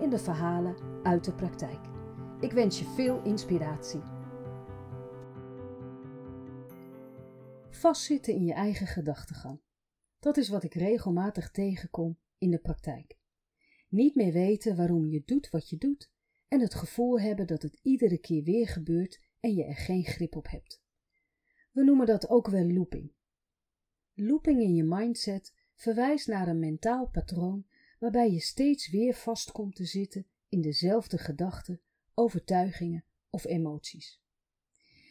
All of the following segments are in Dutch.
in de verhalen uit de praktijk. Ik wens je veel inspiratie. Vastzitten in je eigen gedachtegang. Dat is wat ik regelmatig tegenkom in de praktijk. Niet meer weten waarom je doet wat je doet en het gevoel hebben dat het iedere keer weer gebeurt en je er geen grip op hebt. We noemen dat ook wel looping. Looping in je mindset verwijst naar een mentaal patroon waarbij je steeds weer vast komt te zitten in dezelfde gedachten, overtuigingen of emoties.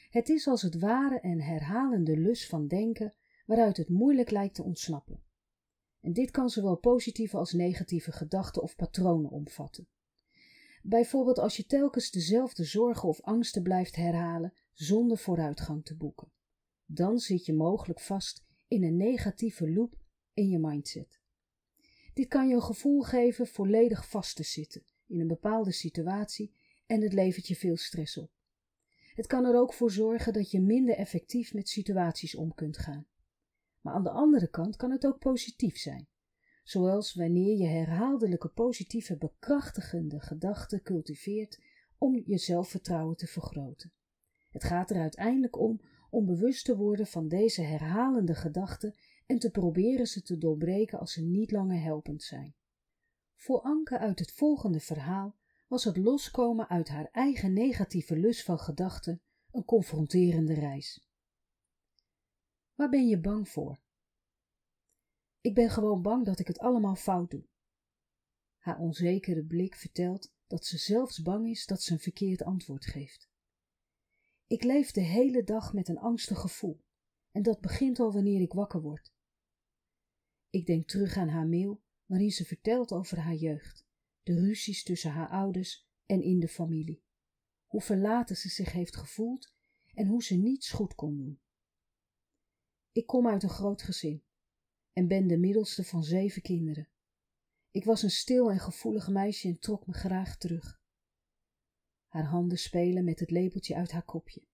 Het is als het ware een herhalende lus van denken waaruit het moeilijk lijkt te ontsnappen. En dit kan zowel positieve als negatieve gedachten of patronen omvatten. Bijvoorbeeld als je telkens dezelfde zorgen of angsten blijft herhalen zonder vooruitgang te boeken. Dan zit je mogelijk vast in een negatieve loop in je mindset. Dit kan je een gevoel geven volledig vast te zitten in een bepaalde situatie en het levert je veel stress op. Het kan er ook voor zorgen dat je minder effectief met situaties om kunt gaan. Maar aan de andere kant kan het ook positief zijn, zoals wanneer je herhaaldelijke positieve bekrachtigende gedachten cultiveert om je zelfvertrouwen te vergroten. Het gaat er uiteindelijk om om bewust te worden van deze herhalende gedachten en te proberen ze te doorbreken als ze niet langer helpend zijn. Voor Anke uit het volgende verhaal was het loskomen uit haar eigen negatieve lust van gedachten een confronterende reis. Waar ben je bang voor? Ik ben gewoon bang dat ik het allemaal fout doe. Haar onzekere blik vertelt dat ze zelfs bang is dat ze een verkeerd antwoord geeft. Ik leef de hele dag met een angstig gevoel en dat begint al wanneer ik wakker word. Ik denk terug aan haar mail waarin ze vertelt over haar jeugd, de ruzies tussen haar ouders en in de familie, hoe verlaten ze zich heeft gevoeld en hoe ze niets goed kon doen. Ik kom uit een groot gezin en ben de middelste van zeven kinderen. Ik was een stil en gevoelig meisje en trok me graag terug. Haar handen spelen met het lepeltje uit haar kopje.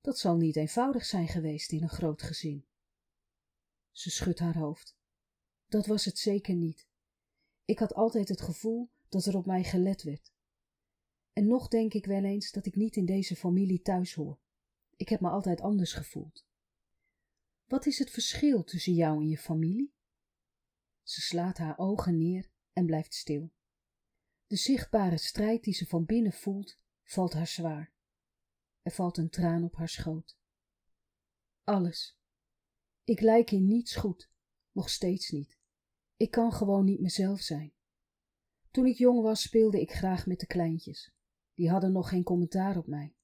Dat zal niet eenvoudig zijn geweest in een groot gezin. Ze schudt haar hoofd. Dat was het zeker niet. Ik had altijd het gevoel dat er op mij gelet werd. En nog denk ik wel eens dat ik niet in deze familie thuis hoor. Ik heb me altijd anders gevoeld. Wat is het verschil tussen jou en je familie? Ze slaat haar ogen neer en blijft stil. De zichtbare strijd die ze van binnen voelt, valt haar zwaar. Er valt een traan op haar schoot. Alles. Ik lijk in niets goed, nog steeds niet. Ik kan gewoon niet mezelf zijn. Toen ik jong was, speelde ik graag met de kleintjes. Die hadden nog geen commentaar op mij.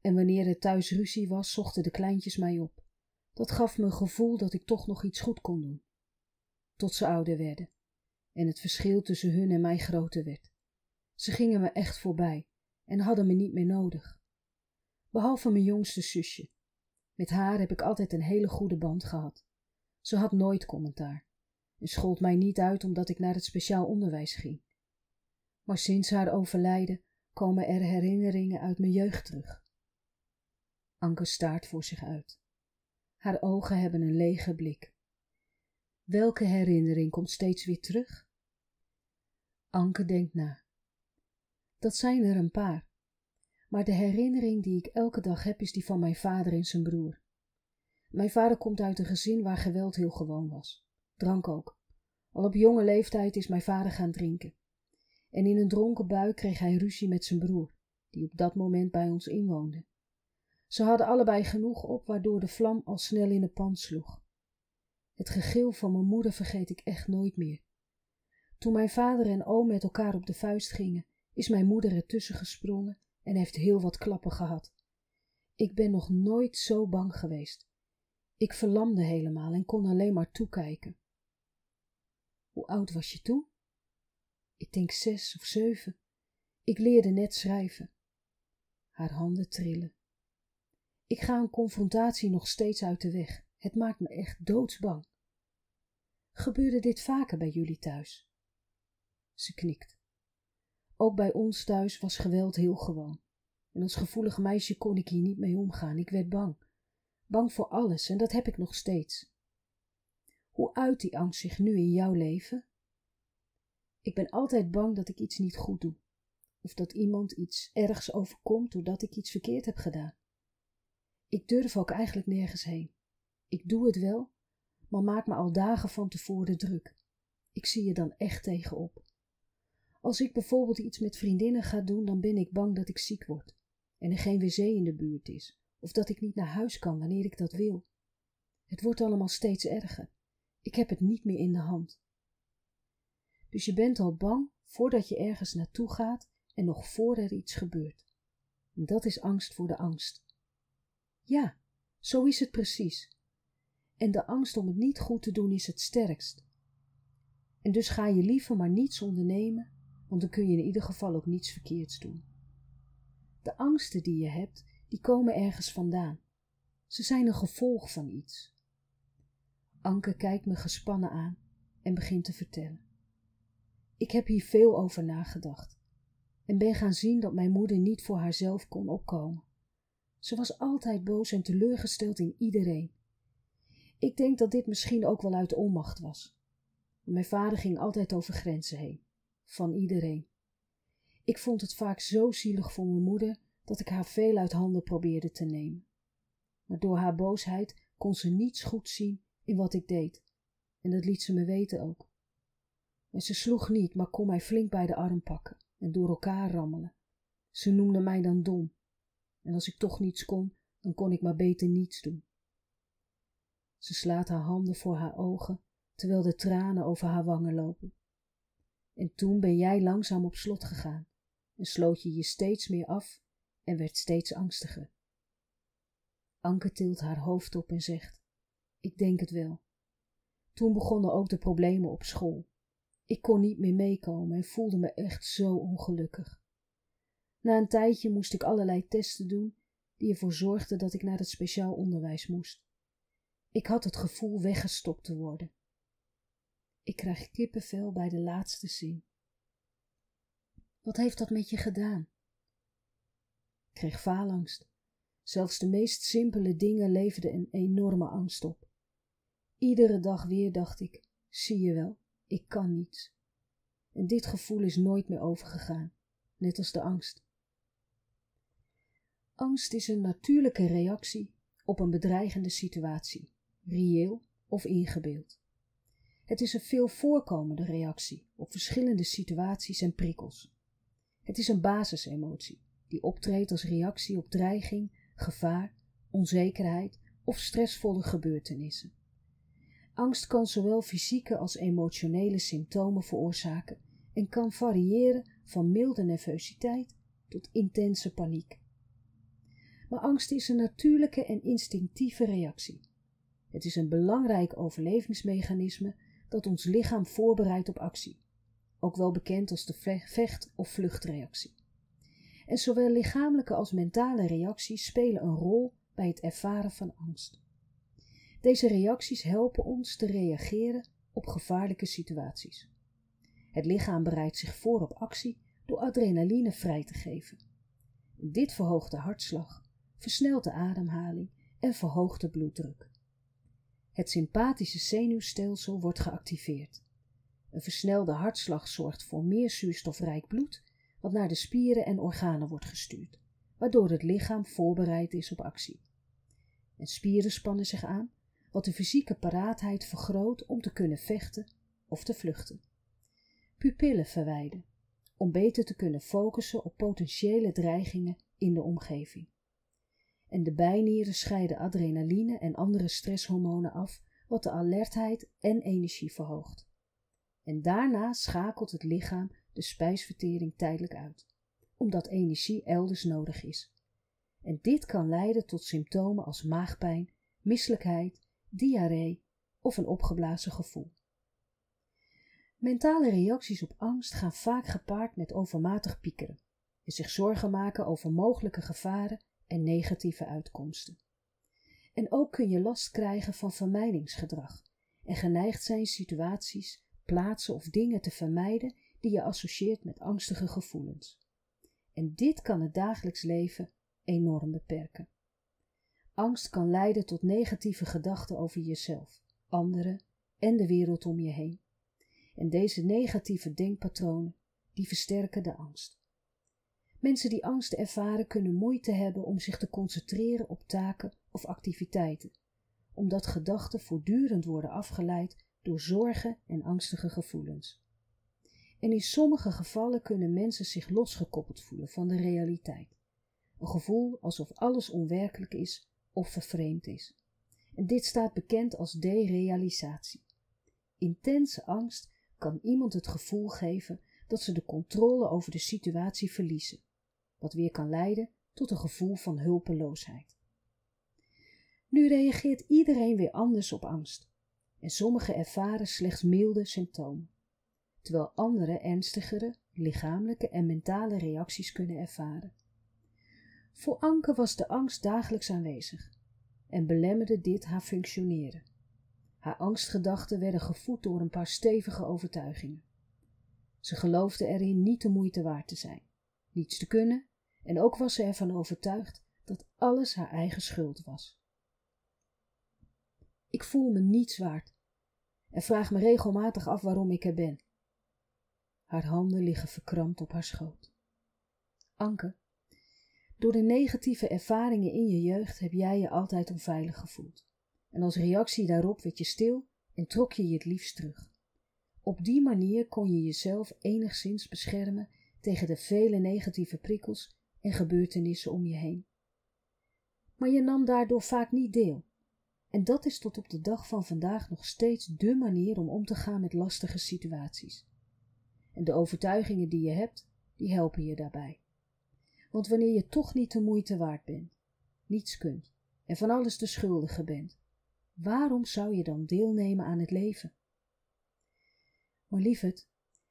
En wanneer er thuis ruzie was, zochten de kleintjes mij op. Dat gaf me een gevoel dat ik toch nog iets goed kon doen. Tot ze ouder werden en het verschil tussen hun en mij groter werd. Ze gingen me echt voorbij en hadden me niet meer nodig. Behalve mijn jongste zusje. Met haar heb ik altijd een hele goede band gehad. Ze had nooit commentaar en schold mij niet uit omdat ik naar het speciaal onderwijs ging. Maar sinds haar overlijden komen er herinneringen uit mijn jeugd terug. Anke staart voor zich uit. Haar ogen hebben een lege blik. Welke herinnering komt steeds weer terug? Anke denkt na. Dat zijn er een paar. Maar de herinnering die ik elke dag heb is die van mijn vader en zijn broer. Mijn vader komt uit een gezin waar geweld heel gewoon was. Drank ook. Al op jonge leeftijd is mijn vader gaan drinken. En in een dronken bui kreeg hij ruzie met zijn broer, die op dat moment bij ons inwoonde. Ze hadden allebei genoeg op, waardoor de vlam al snel in de pan sloeg. Het gegil van mijn moeder vergeet ik echt nooit meer. Toen mijn vader en oom met elkaar op de vuist gingen, is mijn moeder ertussen gesprongen en heeft heel wat klappen gehad. Ik ben nog nooit zo bang geweest. Ik verlamde helemaal en kon alleen maar toekijken. Hoe oud was je toen? Ik denk zes of zeven. Ik leerde net schrijven. Haar handen trillen. Ik ga een confrontatie nog steeds uit de weg. Het maakt me echt doodsbang. Gebeurde dit vaker bij jullie thuis? Ze knikt. Ook bij ons thuis was geweld heel gewoon. En als gevoelig meisje kon ik hier niet mee omgaan. Ik werd bang. Bang voor alles en dat heb ik nog steeds. Hoe uit die angst zich nu in jouw leven? Ik ben altijd bang dat ik iets niet goed doe. Of dat iemand iets ergs overkomt doordat ik iets verkeerd heb gedaan. Ik durf ook eigenlijk nergens heen. Ik doe het wel, maar maak me al dagen van tevoren druk. Ik zie je dan echt tegenop. Als ik bijvoorbeeld iets met vriendinnen ga doen, dan ben ik bang dat ik ziek word en er geen wc in de buurt is, of dat ik niet naar huis kan wanneer ik dat wil. Het wordt allemaal steeds erger. Ik heb het niet meer in de hand. Dus je bent al bang voordat je ergens naartoe gaat en nog voor er iets gebeurt. En dat is angst voor de angst. Ja, zo is het precies. En de angst om het niet goed te doen is het sterkst. En dus ga je liever maar niets ondernemen, want dan kun je in ieder geval ook niets verkeerds doen. De angsten die je hebt, die komen ergens vandaan. Ze zijn een gevolg van iets. Anke kijkt me gespannen aan en begint te vertellen. Ik heb hier veel over nagedacht en ben gaan zien dat mijn moeder niet voor haarzelf kon opkomen. Ze was altijd boos en teleurgesteld in iedereen. Ik denk dat dit misschien ook wel uit onmacht was. Mijn vader ging altijd over grenzen heen, van iedereen. Ik vond het vaak zo zielig voor mijn moeder dat ik haar veel uit handen probeerde te nemen. Maar door haar boosheid kon ze niets goed zien in wat ik deed, en dat liet ze me weten ook. En ze sloeg niet, maar kon mij flink bij de arm pakken en door elkaar rammelen. Ze noemde mij dan dom, en als ik toch niets kon, dan kon ik maar beter niets doen. Ze slaat haar handen voor haar ogen, terwijl de tranen over haar wangen lopen. En toen ben jij langzaam op slot gegaan en sloot je je steeds meer af en werd steeds angstiger. Anke tilt haar hoofd op en zegt: Ik denk het wel. Toen begonnen ook de problemen op school. Ik kon niet meer meekomen en voelde me echt zo ongelukkig. Na een tijdje moest ik allerlei testen doen die ervoor zorgden dat ik naar het speciaal onderwijs moest. Ik had het gevoel weggestopt te worden. Ik krijg kippenvel bij de laatste zin. Wat heeft dat met je gedaan? Ik kreeg faalangst. Zelfs de meest simpele dingen leverden een enorme angst op. Iedere dag weer dacht ik: zie je wel, ik kan niets. En dit gevoel is nooit meer overgegaan, net als de angst. Angst is een natuurlijke reactie op een bedreigende situatie, reëel of ingebeeld. Het is een veel voorkomende reactie op verschillende situaties en prikkels. Het is een basisemotie die optreedt als reactie op dreiging, gevaar, onzekerheid of stressvolle gebeurtenissen. Angst kan zowel fysieke als emotionele symptomen veroorzaken en kan variëren van milde nervositeit tot intense paniek. Maar angst is een natuurlijke en instinctieve reactie. Het is een belangrijk overlevingsmechanisme dat ons lichaam voorbereidt op actie, ook wel bekend als de vecht- of vluchtreactie. En zowel lichamelijke als mentale reacties spelen een rol bij het ervaren van angst. Deze reacties helpen ons te reageren op gevaarlijke situaties. Het lichaam bereidt zich voor op actie door adrenaline vrij te geven. Dit verhoogt de hartslag, versnelt de ademhaling en verhoogt de bloeddruk. Het sympathische zenuwstelsel wordt geactiveerd. Een versnelde hartslag zorgt voor meer zuurstofrijk bloed, wat naar de spieren en organen wordt gestuurd, waardoor het lichaam voorbereid is op actie. En spieren spannen zich aan, wat de fysieke paraatheid vergroot om te kunnen vechten of te vluchten. Pupillen verwijden, om beter te kunnen focussen op potentiële dreigingen in de omgeving en de bijnieren scheiden adrenaline en andere stresshormonen af, wat de alertheid en energie verhoogt. En daarna schakelt het lichaam de spijsvertering tijdelijk uit, omdat energie elders nodig is. En dit kan leiden tot symptomen als maagpijn, misselijkheid, diarree of een opgeblazen gevoel. Mentale reacties op angst gaan vaak gepaard met overmatig piekeren en zich zorgen maken over mogelijke gevaren en negatieve uitkomsten. En ook kun je last krijgen van vermijdingsgedrag en geneigd zijn situaties, plaatsen of dingen te vermijden die je associeert met angstige gevoelens. En dit kan het dagelijks leven enorm beperken. Angst kan leiden tot negatieve gedachten over jezelf, anderen en de wereld om je heen. En deze negatieve denkpatronen, die versterken de angst. Mensen die angst ervaren kunnen moeite hebben om zich te concentreren op taken of activiteiten, omdat gedachten voortdurend worden afgeleid door zorgen en angstige gevoelens. En in sommige gevallen kunnen mensen zich losgekoppeld voelen van de realiteit. Een gevoel alsof alles onwerkelijk is of vervreemd is. En dit staat bekend als derealisatie. Intense angst kan iemand het gevoel geven dat ze de controle over de situatie verliezen, wat weer kan leiden tot een gevoel van hulpeloosheid. Nu reageert iedereen weer anders op angst en sommigen ervaren slechts milde symptomen, terwijl anderen ernstigere lichamelijke en mentale reacties kunnen ervaren. Voor Anke was de angst dagelijks aanwezig en belemmerde dit haar functioneren. Haar angstgedachten werden gevoed door een paar stevige overtuigingen. Ze geloofde erin niet de moeite waard te zijn, niets te kunnen en ook was ze ervan overtuigd dat alles haar eigen schuld was. Ik voel me niets waard en vraag me regelmatig af waarom ik er ben. Haar handen liggen verkrampt op haar schoot. Anke, door de negatieve ervaringen in je jeugd heb jij je altijd onveilig gevoeld. En als reactie daarop werd je stil en trok je je het liefst terug. Op die manier kon je jezelf enigszins beschermen tegen de vele negatieve prikkels en gebeurtenissen om je heen. Maar je nam daardoor vaak niet deel. En dat is tot op de dag van vandaag nog steeds dé manier om om te gaan met lastige situaties. En de overtuigingen die je hebt, die helpen je daarbij. Want wanneer je toch niet de moeite waard bent, niets kunt en van alles de schuldige bent, waarom zou je dan deelnemen aan het leven? Maar lieverd,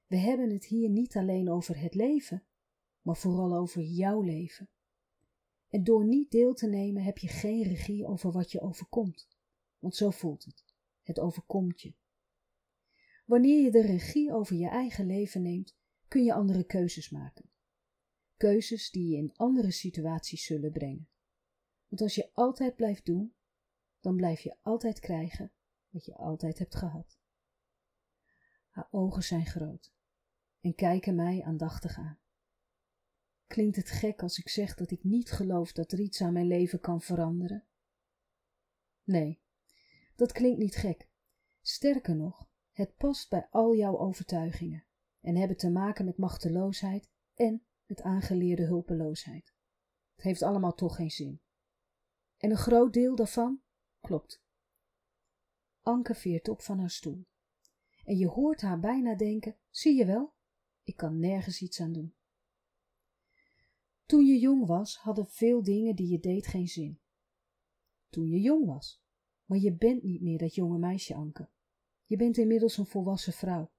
we hebben het hier niet alleen over het leven, maar vooral over jouw leven. En door niet deel te nemen heb je geen regie over wat je overkomt, want zo voelt het. Het overkomt je. Wanneer je de regie over je eigen leven neemt, kun je andere keuzes maken keuzes die je in andere situaties zullen brengen. Want als je altijd blijft doen, dan blijf je altijd krijgen wat je altijd hebt gehad. Haar ogen zijn groot en kijken mij aandachtig aan. Klinkt het gek als ik zeg dat ik niet geloof dat er iets aan mijn leven kan veranderen? Nee, dat klinkt niet gek. Sterker nog, het past bij al jouw overtuigingen en hebben te maken met machteloosheid en met aangeleerde hulpeloosheid. Het heeft allemaal toch geen zin. En een groot deel daarvan klopt. Anke veert op van haar stoel. En je hoort haar bijna denken: zie je wel, ik kan nergens iets aan doen. Toen je jong was, hadden veel dingen die je deed geen zin. Toen je jong was. Maar je bent niet meer dat jonge meisje, Anke. Je bent inmiddels een volwassen vrouw,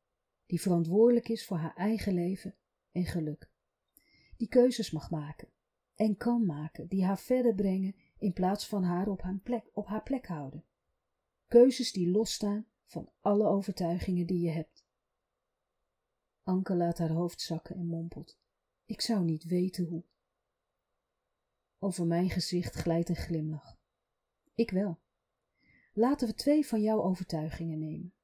die verantwoordelijk is voor haar eigen leven en geluk die keuzes mag maken en kan maken, die haar verder brengen in plaats van haar op haar plek, op haar plek houden. Keuzes die losstaan van alle overtuigingen die je hebt. Anke laat haar hoofd zakken en mompelt. Ik zou niet weten hoe. Over mijn gezicht glijdt een glimlach. Ik wel. Laten we twee van jouw overtuigingen nemen.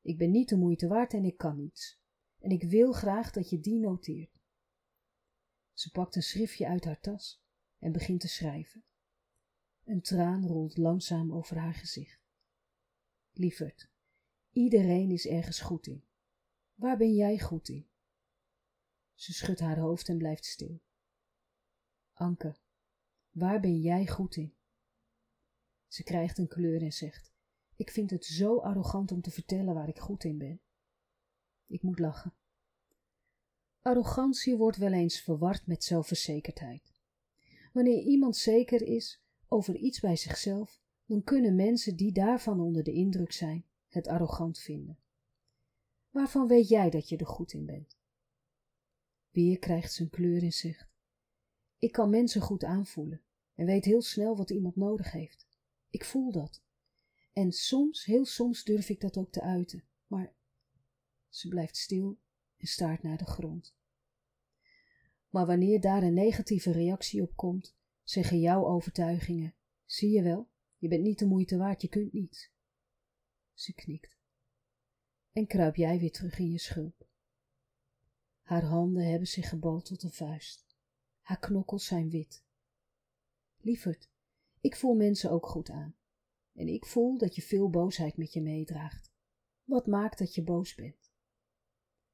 Ik ben niet de moeite waard en ik kan niets. En ik wil graag dat je die noteert. Ze pakt een schriftje uit haar tas en begint te schrijven. Een traan rolt langzaam over haar gezicht. Lieverd, iedereen is ergens goed in. Waar ben jij goed in? Ze schudt haar hoofd en blijft stil. Anke, waar ben jij goed in? Ze krijgt een kleur en zegt: Ik vind het zo arrogant om te vertellen waar ik goed in ben. Ik moet lachen. Arrogantie wordt wel eens verward met zelfverzekerdheid. Wanneer iemand zeker is over iets bij zichzelf, dan kunnen mensen die daarvan onder de indruk zijn, het arrogant vinden. Waarvan weet jij dat je er goed in bent? Weer krijgt een kleur in zicht. Ik kan mensen goed aanvoelen en weet heel snel wat iemand nodig heeft. Ik voel dat. En soms, heel soms durf ik dat ook te uiten, maar ze blijft stil en staart naar de grond. Maar wanneer daar een negatieve reactie op komt, zeggen jouw overtuigingen: Zie je wel, je bent niet de moeite waard, je kunt niet. Ze knikt. En kruip jij weer terug in je schulp. Haar handen hebben zich gebald tot een vuist. Haar knokkels zijn wit. Lieverd, ik voel mensen ook goed aan. En ik voel dat je veel boosheid met je meedraagt. Wat maakt dat je boos bent?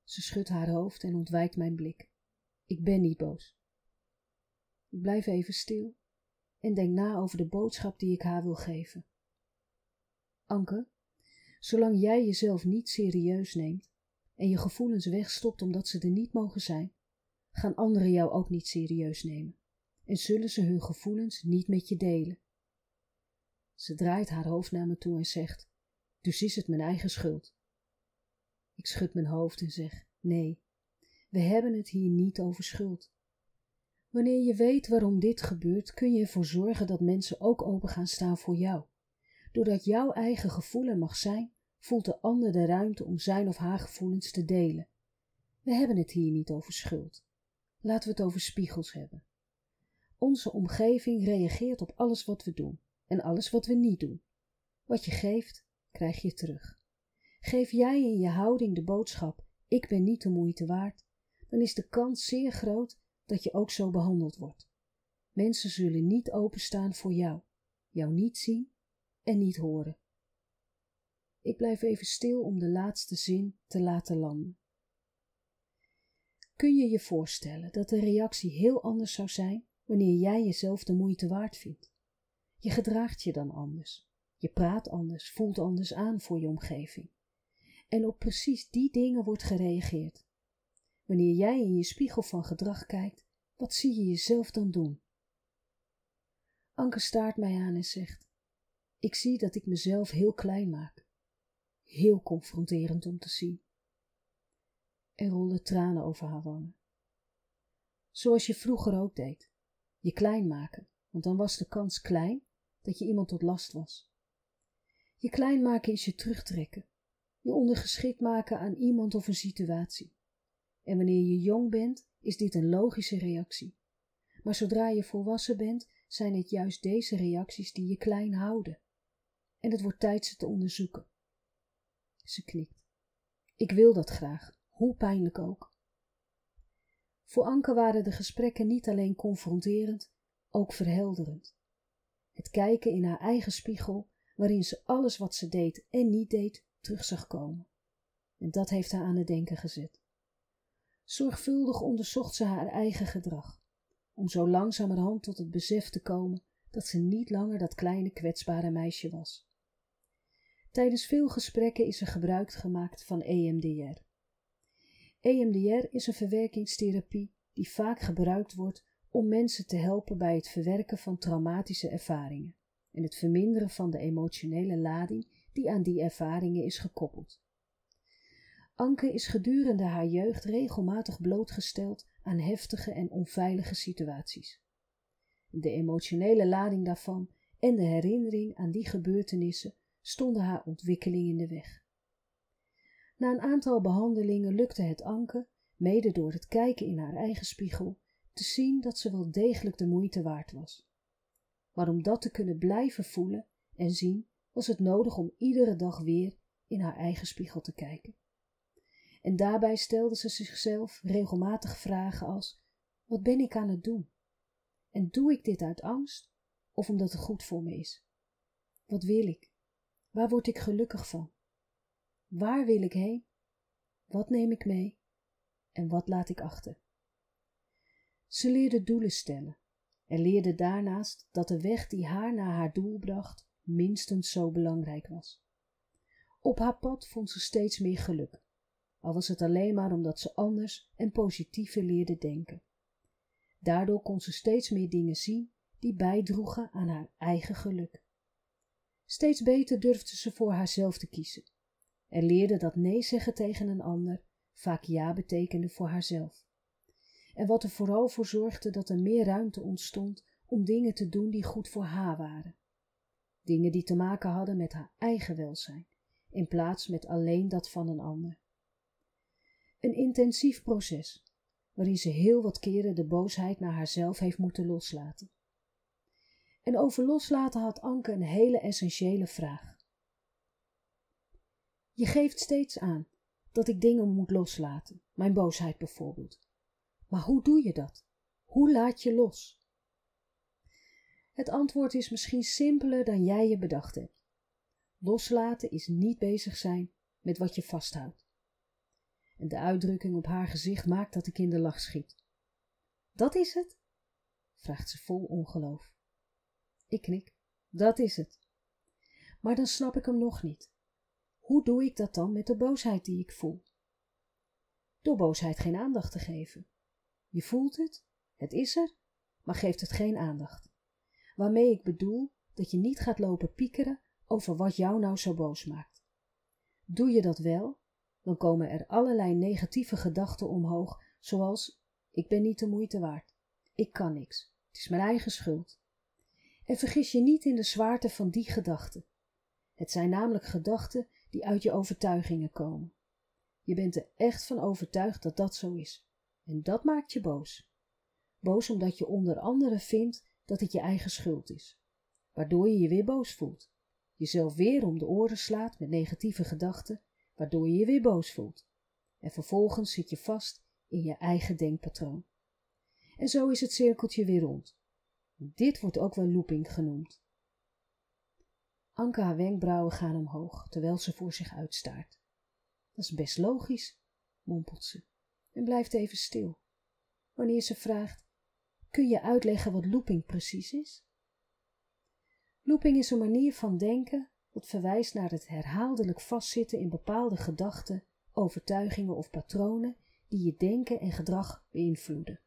Ze schudt haar hoofd en ontwijkt mijn blik. Ik ben niet boos. Ik blijf even stil en denk na over de boodschap die ik haar wil geven. Anke, zolang jij jezelf niet serieus neemt en je gevoelens wegstopt omdat ze er niet mogen zijn, gaan anderen jou ook niet serieus nemen en zullen ze hun gevoelens niet met je delen. Ze draait haar hoofd naar me toe en zegt: Dus is het mijn eigen schuld. Ik schud mijn hoofd en zeg: Nee, we hebben het hier niet over schuld. Wanneer je weet waarom dit gebeurt, kun je ervoor zorgen dat mensen ook open gaan staan voor jou. Doordat jouw eigen gevoel mag zijn, voelt de ander de ruimte om zijn of haar gevoelens te delen. We hebben het hier niet over schuld. Laten we het over spiegels hebben. Onze omgeving reageert op alles wat we doen en alles wat we niet doen. Wat je geeft, krijg je terug. Geef jij in je houding de boodschap: ik ben niet de moeite waard, dan is de kans zeer groot dat je ook zo behandeld wordt. Mensen zullen niet openstaan voor jou, jou niet zien en niet horen. Ik blijf even stil om de laatste zin te laten landen. Kun je je voorstellen dat de reactie heel anders zou zijn wanneer jij jezelf de moeite waard vindt? Je gedraagt je dan anders. Je praat anders, voelt anders aan voor je omgeving. En op precies die dingen wordt gereageerd. Wanneer jij in je spiegel van gedrag kijkt, wat zie je jezelf dan doen? Anke staart mij aan en zegt: Ik zie dat ik mezelf heel klein maak. Heel confronterend om te zien. Er rollen tranen over haar wangen. Zoals je vroeger ook deed. Je klein maken, want dan was de kans klein dat je iemand tot last was. Je klein maken is je terugtrekken, je ondergeschikt maken aan iemand of een situatie. En wanneer je jong bent, is dit een logische reactie. Maar zodra je volwassen bent, zijn het juist deze reacties die je klein houden. En het wordt tijd ze te onderzoeken. Ze knikt. Ik wil dat graag, hoe pijnlijk ook. Voor Anke waren de gesprekken niet alleen confronterend, ook verhelderend. Het kijken in haar eigen spiegel, waarin ze alles wat ze deed en niet deed terug zag komen. En dat heeft haar aan het denken gezet. Zorgvuldig onderzocht ze haar eigen gedrag, om zo langzamerhand tot het besef te komen dat ze niet langer dat kleine kwetsbare meisje was. Tijdens veel gesprekken is er gebruik gemaakt van EMDR. EMDR is een verwerkingstherapie die vaak gebruikt wordt om mensen te helpen bij het verwerken van traumatische ervaringen en het verminderen van de emotionele lading die aan die ervaringen is gekoppeld. Anke is gedurende haar jeugd regelmatig blootgesteld aan heftige en onveilige situaties. De emotionele lading daarvan en de herinnering aan die gebeurtenissen stonden haar ontwikkeling in de weg. Na een aantal behandelingen lukte het Anke, mede door het kijken in haar eigen spiegel, te zien dat ze wel degelijk de moeite waard was. Maar om dat te kunnen blijven voelen en zien, was het nodig om iedere dag weer in haar eigen spiegel te kijken. En daarbij stelde ze zichzelf regelmatig vragen als: Wat ben ik aan het doen? En doe ik dit uit angst of omdat het goed voor me is? Wat wil ik? Waar word ik gelukkig van? Waar wil ik heen? Wat neem ik mee? En wat laat ik achter? Ze leerde doelen stellen en leerde daarnaast dat de weg die haar naar haar doel bracht minstens zo belangrijk was. Op haar pad vond ze steeds meer geluk al was het alleen maar omdat ze anders en positiever leerde denken. Daardoor kon ze steeds meer dingen zien die bijdroegen aan haar eigen geluk. Steeds beter durfde ze voor haarzelf te kiezen. En leerde dat nee zeggen tegen een ander vaak ja betekende voor haarzelf. En wat er vooral voor zorgde dat er meer ruimte ontstond om dingen te doen die goed voor haar waren. Dingen die te maken hadden met haar eigen welzijn, in plaats met alleen dat van een ander. Een intensief proces, waarin ze heel wat keren de boosheid naar haarzelf heeft moeten loslaten. En over loslaten had Anke een hele essentiële vraag. Je geeft steeds aan dat ik dingen moet loslaten, mijn boosheid bijvoorbeeld. Maar hoe doe je dat? Hoe laat je los? Het antwoord is misschien simpeler dan jij je bedacht hebt. Loslaten is niet bezig zijn met wat je vasthoudt. En de uitdrukking op haar gezicht maakt dat ik in de lach schiet. Dat is het? vraagt ze vol ongeloof. Ik knik. Dat is het. Maar dan snap ik hem nog niet. Hoe doe ik dat dan met de boosheid die ik voel? Door boosheid geen aandacht te geven. Je voelt het, het is er, maar geeft het geen aandacht. Waarmee ik bedoel dat je niet gaat lopen piekeren over wat jou nou zo boos maakt. Doe je dat wel, dan komen er allerlei negatieve gedachten omhoog, zoals: ik ben niet de moeite waard, ik kan niks, het is mijn eigen schuld. En vergis je niet in de zwaarte van die gedachten. Het zijn namelijk gedachten die uit je overtuigingen komen. Je bent er echt van overtuigd dat dat zo is. En dat maakt je boos. Boos omdat je onder andere vindt dat het je eigen schuld is. Waardoor je je weer boos voelt. Jezelf weer om de oren slaat met negatieve gedachten, waardoor je je weer boos voelt. En vervolgens zit je vast in je eigen denkpatroon. En zo is het cirkeltje weer rond. Dit wordt ook wel looping genoemd. Anke haar wenkbrauwen gaan omhoog, terwijl ze voor zich uitstaart. Dat is best logisch, mompelt ze en blijft even stil. Wanneer ze vraagt: Kun je uitleggen wat looping precies is? Looping is een manier van denken dat verwijst naar het herhaaldelijk vastzitten in bepaalde gedachten, overtuigingen of patronen die je denken en gedrag beïnvloeden.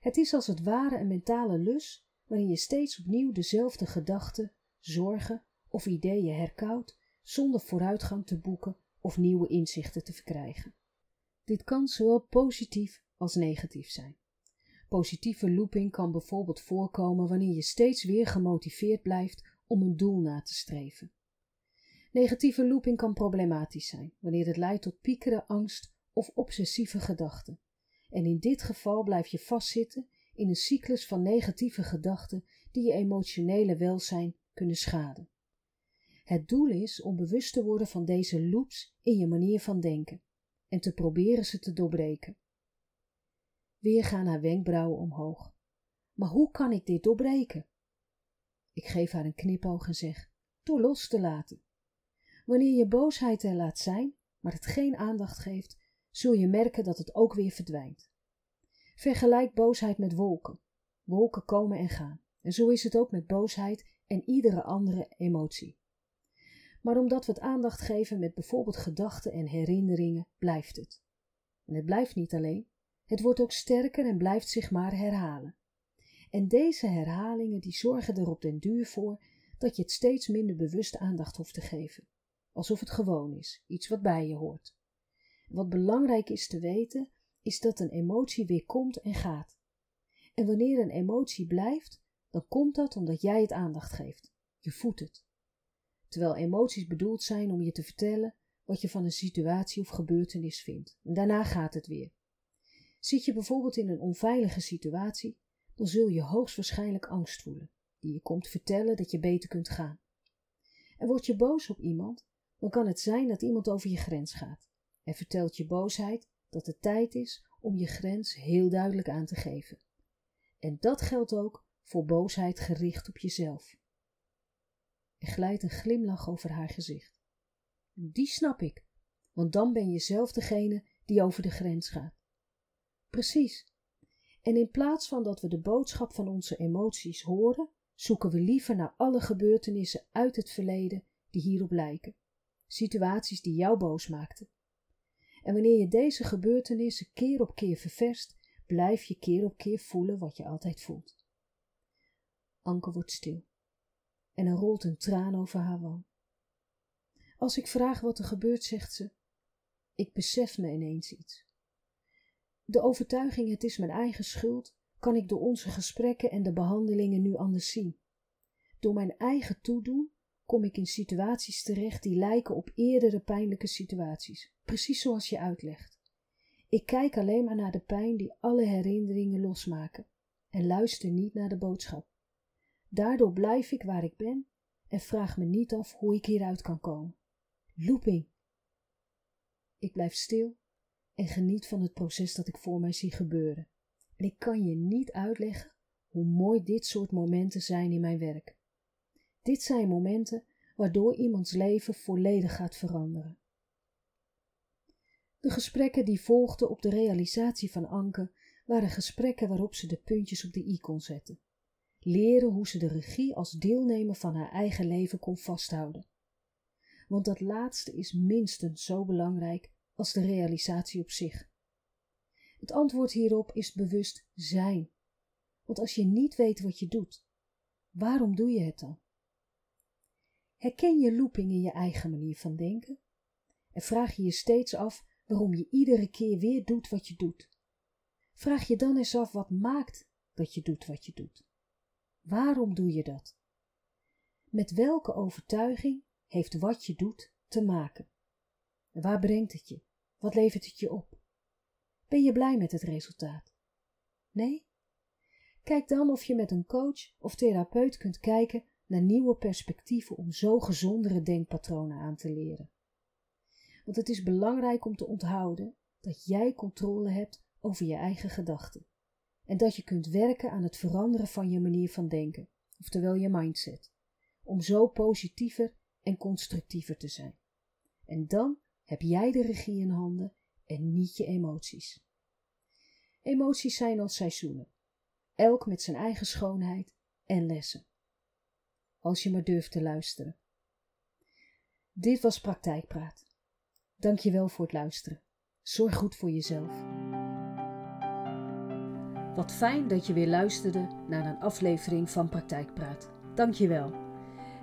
Het is als het ware een mentale lus waarin je steeds opnieuw dezelfde gedachten, zorgen of ideeën herkoudt zonder vooruitgang te boeken of nieuwe inzichten te verkrijgen. Dit kan zowel positief als negatief zijn. Positieve looping kan bijvoorbeeld voorkomen wanneer je steeds weer gemotiveerd blijft om een doel na te streven. Negatieve looping kan problematisch zijn wanneer het leidt tot piekeren, angst of obsessieve gedachten. En in dit geval blijf je vastzitten in een cyclus van negatieve gedachten die je emotionele welzijn kunnen schaden. Het doel is om bewust te worden van deze loops in je manier van denken en te proberen ze te doorbreken. Weer gaan haar wenkbrauwen omhoog. Maar hoe kan ik dit doorbreken? Ik geef haar een knipoog en zeg: door los te laten. Wanneer je boosheid er laat zijn, maar het geen aandacht geeft, zul je merken dat het ook weer verdwijnt. Vergelijk boosheid met wolken. Wolken komen en gaan. En zo is het ook met boosheid en iedere andere emotie. Maar omdat we het aandacht geven met bijvoorbeeld gedachten en herinneringen, blijft het. En het blijft niet alleen, het wordt ook sterker en blijft zich maar herhalen. En deze herhalingen die zorgen er op den duur voor dat je het steeds minder bewust aandacht hoeft te geven. Alsof het gewoon is, iets wat bij je hoort. wat belangrijk is te weten, is dat een emotie weer komt en gaat. En wanneer een emotie blijft, dan komt dat omdat jij het aandacht geeft. Je voedt het. Terwijl emoties bedoeld zijn om je te vertellen wat je van een situatie of gebeurtenis vindt. En daarna gaat het weer. Zit je bijvoorbeeld in een onveilige situatie, dan zul je hoogstwaarschijnlijk angst voelen, die je komt vertellen dat je beter kunt gaan. En word je boos op iemand, dan kan het zijn dat iemand over je grens gaat en vertelt je boosheid dat het tijd is om je grens heel duidelijk aan te geven. En dat geldt ook voor boosheid gericht op jezelf. Er glijdt een glimlach over haar gezicht. Die snap ik, want dan ben je zelf degene die over de grens gaat. Precies. En in plaats van dat we de boodschap van onze emoties horen, zoeken we liever naar alle gebeurtenissen uit het verleden die hierop lijken, situaties die jou boos maakten. En wanneer je deze gebeurtenissen keer op keer ververst, blijf je keer op keer voelen wat je altijd voelt. Anke wordt stil en er rolt een traan over haar wang. Als ik vraag wat er gebeurt, zegt ze: Ik besef me ineens iets. De overtuiging het is mijn eigen schuld kan ik door onze gesprekken en de behandelingen nu anders zien. Door mijn eigen toedoen kom ik in situaties terecht die lijken op eerdere pijnlijke situaties, precies zoals je uitlegt. Ik kijk alleen maar naar de pijn die alle herinneringen losmaken en luister niet naar de boodschap. Daardoor blijf ik waar ik ben en vraag me niet af hoe ik hieruit kan komen. Looping. Ik blijf stil en geniet van het proces dat ik voor mij zie gebeuren. En ik kan je niet uitleggen hoe mooi dit soort momenten zijn in mijn werk. Dit zijn momenten waardoor iemands leven volledig gaat veranderen. De gesprekken die volgden op de realisatie van Anke waren gesprekken waarop ze de puntjes op de i kon zetten. Leren hoe ze de regie als deelnemer van haar eigen leven kon vasthouden. Want dat laatste is minstens zo belangrijk als de realisatie op zich. Het antwoord hierop is bewust zijn. Want als je niet weet wat je doet, waarom doe je het dan? Herken je looping in je eigen manier van denken? En vraag je je steeds af waarom je iedere keer weer doet wat je doet. Vraag je dan eens af wat maakt dat je doet wat je doet. Waarom doe je dat? Met welke overtuiging heeft wat je doet te maken? En waar brengt het je? Wat levert het je op? Ben je blij met het resultaat? Nee? Kijk dan of je met een coach of therapeut kunt kijken naar nieuwe perspectieven om zo gezondere denkpatronen aan te leren. Want het is belangrijk om te onthouden dat jij controle hebt over je eigen gedachten en dat je kunt werken aan het veranderen van je manier van denken, oftewel je mindset, om zo positiever en constructiever te zijn. En dan heb jij de regie in handen en niet je emoties. Emoties zijn als seizoenen, elk met zijn eigen schoonheid en lessen. Als je maar durft te luisteren. Dit was Praktijkpraat. Dank je wel voor het luisteren. Zorg goed voor jezelf. Wat fijn dat je weer luisterde naar een aflevering van Praktijkpraat. Dank je wel.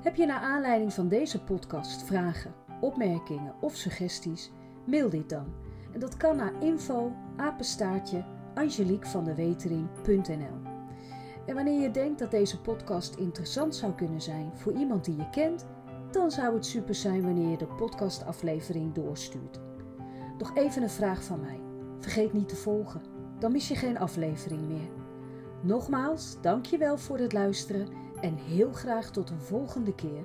Heb je naar aanleiding van deze podcast vragen, opmerkingen of suggesties? Mail dit dan. En dat kan naar info apenstaartje En wanneer je denkt dat deze podcast interessant zou kunnen zijn voor iemand die je kent, dan zou het super zijn wanneer je de podcastaflevering doorstuurt. Nog even een vraag van mij. Vergeet niet te volgen, dan mis je geen aflevering meer. Nogmaals, dankjewel voor het luisteren en heel graag tot een volgende keer.